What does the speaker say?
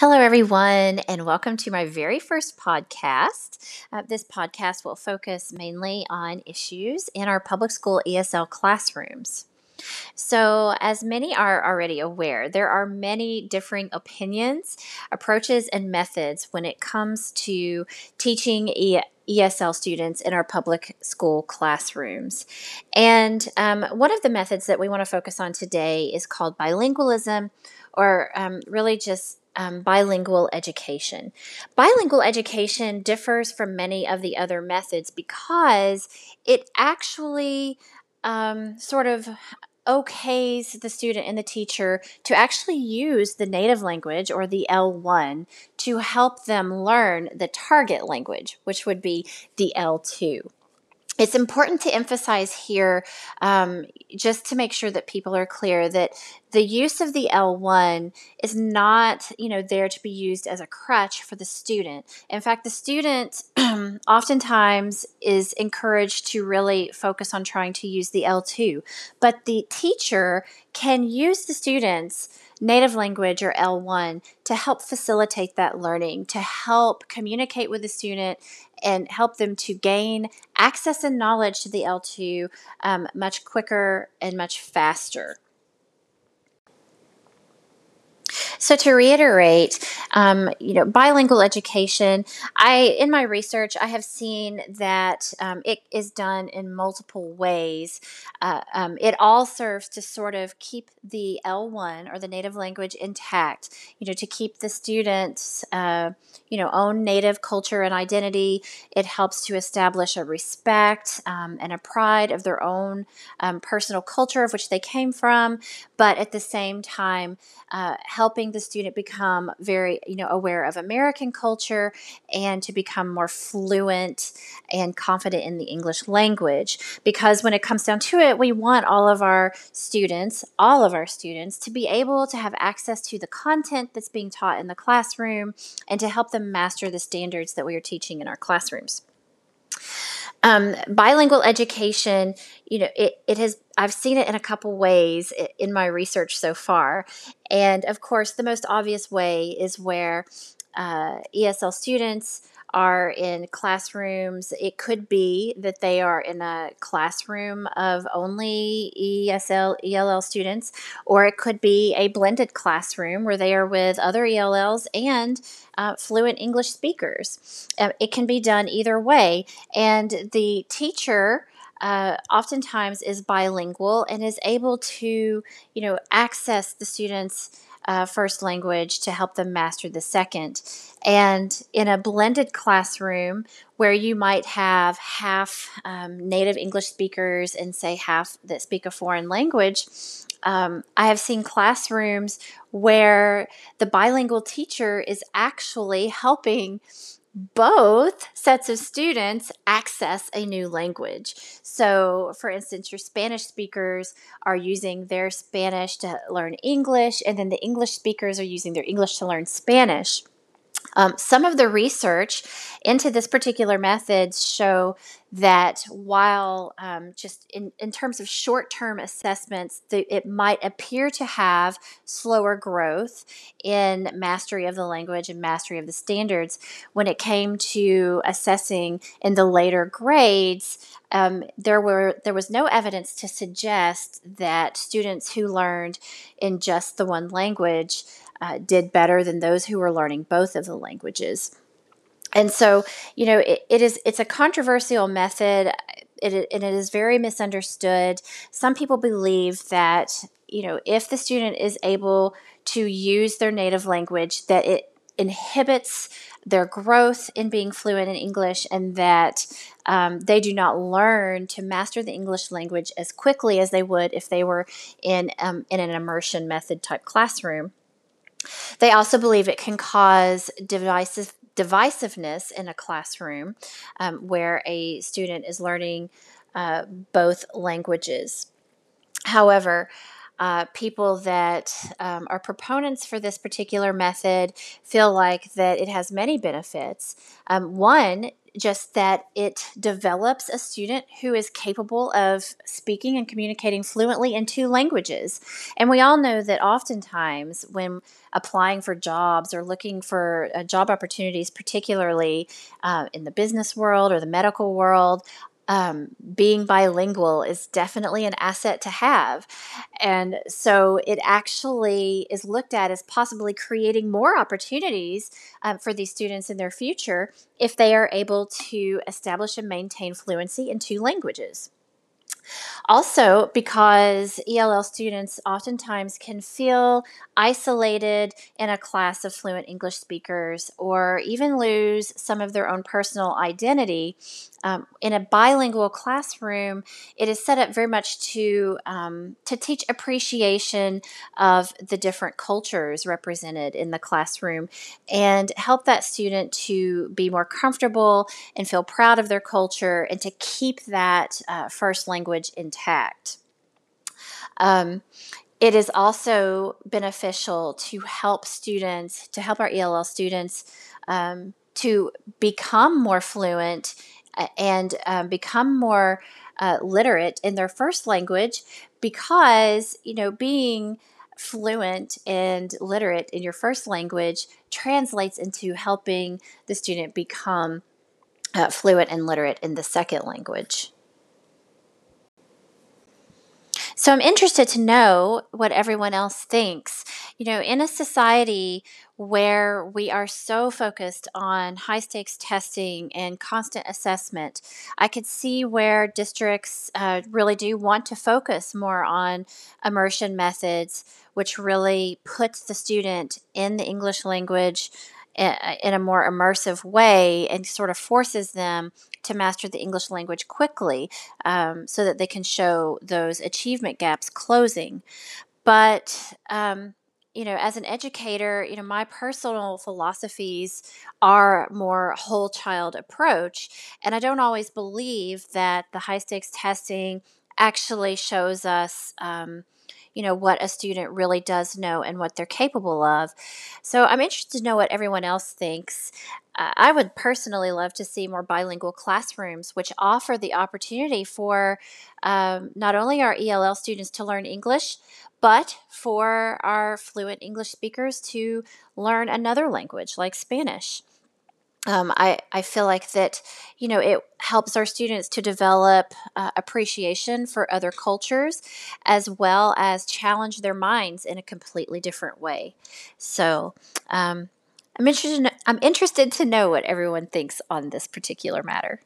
Hello, everyone, and welcome to my very first podcast. Uh, this podcast will focus mainly on issues in our public school ESL classrooms. So, as many are already aware, there are many differing opinions, approaches, and methods when it comes to teaching e- ESL students in our public school classrooms. And um, one of the methods that we want to focus on today is called bilingualism, or um, really just um, bilingual education. Bilingual education differs from many of the other methods because it actually um, sort of okays the student and the teacher to actually use the native language or the L1 to help them learn the target language, which would be the L2 it's important to emphasize here, um, just to make sure that people are clear, that the use of the L1 is not, you know, there to be used as a crutch for the student. In fact, the student oftentimes is encouraged to really focus on trying to use the L2, but the teacher can use the students native language or L1 to help facilitate that learning, to help communicate with the student and help them to gain access and knowledge to the L2 um, much quicker and much faster. So to reiterate, um, you know, bilingual education. I in my research, I have seen that um, it is done in multiple ways. Uh, um, it all serves to sort of keep the L1 or the native language intact. You know, to keep the students, uh, you know, own native culture and identity. It helps to establish a respect um, and a pride of their own um, personal culture of which they came from, but at the same time, uh, helping the student become very, you know, aware of American culture and to become more fluent and confident in the English language. Because when it comes down to it, we want all of our students, all of our students, to be able to have access to the content that's being taught in the classroom and to help them master the standards that we are teaching in our classrooms. Um, bilingual education, you know, it, it has, I've seen it in a couple ways in my research so far. And of course, the most obvious way is where uh, ESL students are in classrooms. It could be that they are in a classroom of only ESL, ELL students, or it could be a blended classroom where they are with other ELLs and uh, fluent English speakers. Uh, it can be done either way. And the teacher uh, oftentimes is bilingual and is able to, you know, access the students' uh, first language to help them master the second. And in a blended classroom where you might have half um, native English speakers and say half that speak a foreign language, um, I have seen classrooms where the bilingual teacher is actually helping both sets of students access a new language. So, for instance, your Spanish speakers are using their Spanish to learn English, and then the English speakers are using their English to learn Spanish. Um, some of the research into this particular method show that while um, just in, in terms of short term assessments, the, it might appear to have slower growth in mastery of the language and mastery of the standards, when it came to assessing in the later grades, um, there were there was no evidence to suggest that students who learned in just the one language uh, did better than those who were learning both of the languages. And so, you know, it, it is it's a controversial method. It, and it is very misunderstood. Some people believe that you know if the student is able to use their native language, that it inhibits their growth in being fluent in English and that um, they do not learn to master the English language as quickly as they would if they were in, um, in an immersion method type classroom. They also believe it can cause divisive, divisiveness in a classroom um, where a student is learning uh, both languages. However, uh, people that um, are proponents for this particular method feel like that it has many benefits. Um, one, just that it develops a student who is capable of speaking and communicating fluently in two languages. And we all know that oftentimes when applying for jobs or looking for uh, job opportunities, particularly uh, in the business world or the medical world, um, being bilingual is definitely an asset to have. And so it actually is looked at as possibly creating more opportunities um, for these students in their future if they are able to establish and maintain fluency in two languages. Also, because ELL students oftentimes can feel isolated in a class of fluent English speakers or even lose some of their own personal identity. Um, in a bilingual classroom, it is set up very much to um, to teach appreciation of the different cultures represented in the classroom and help that student to be more comfortable and feel proud of their culture and to keep that uh, first language intact. Um, it is also beneficial to help students, to help our ELL students um, to become more fluent and um, become more uh, literate in their first language because, you know, being fluent and literate in your first language translates into helping the student become uh, fluent and literate in the second language. So I'm interested to know what everyone else thinks. You know, in a society where we are so focused on high stakes testing and constant assessment, I could see where districts uh, really do want to focus more on immersion methods, which really puts the student in the English language in a more immersive way and sort of forces them to master the English language quickly um, so that they can show those achievement gaps closing. But, um, you know, as an educator, you know, my personal philosophies are more whole child approach. And I don't always believe that the high stakes testing actually shows us. Um, you know what a student really does know and what they're capable of. So I'm interested to know what everyone else thinks. Uh, I would personally love to see more bilingual classrooms, which offer the opportunity for um, not only our ELL students to learn English, but for our fluent English speakers to learn another language like Spanish um, I, I feel like that, you know, it helps our students to develop uh, appreciation for other cultures as well as challenge their minds in a completely different way. So um, I'm, interested, I'm interested to know what everyone thinks on this particular matter.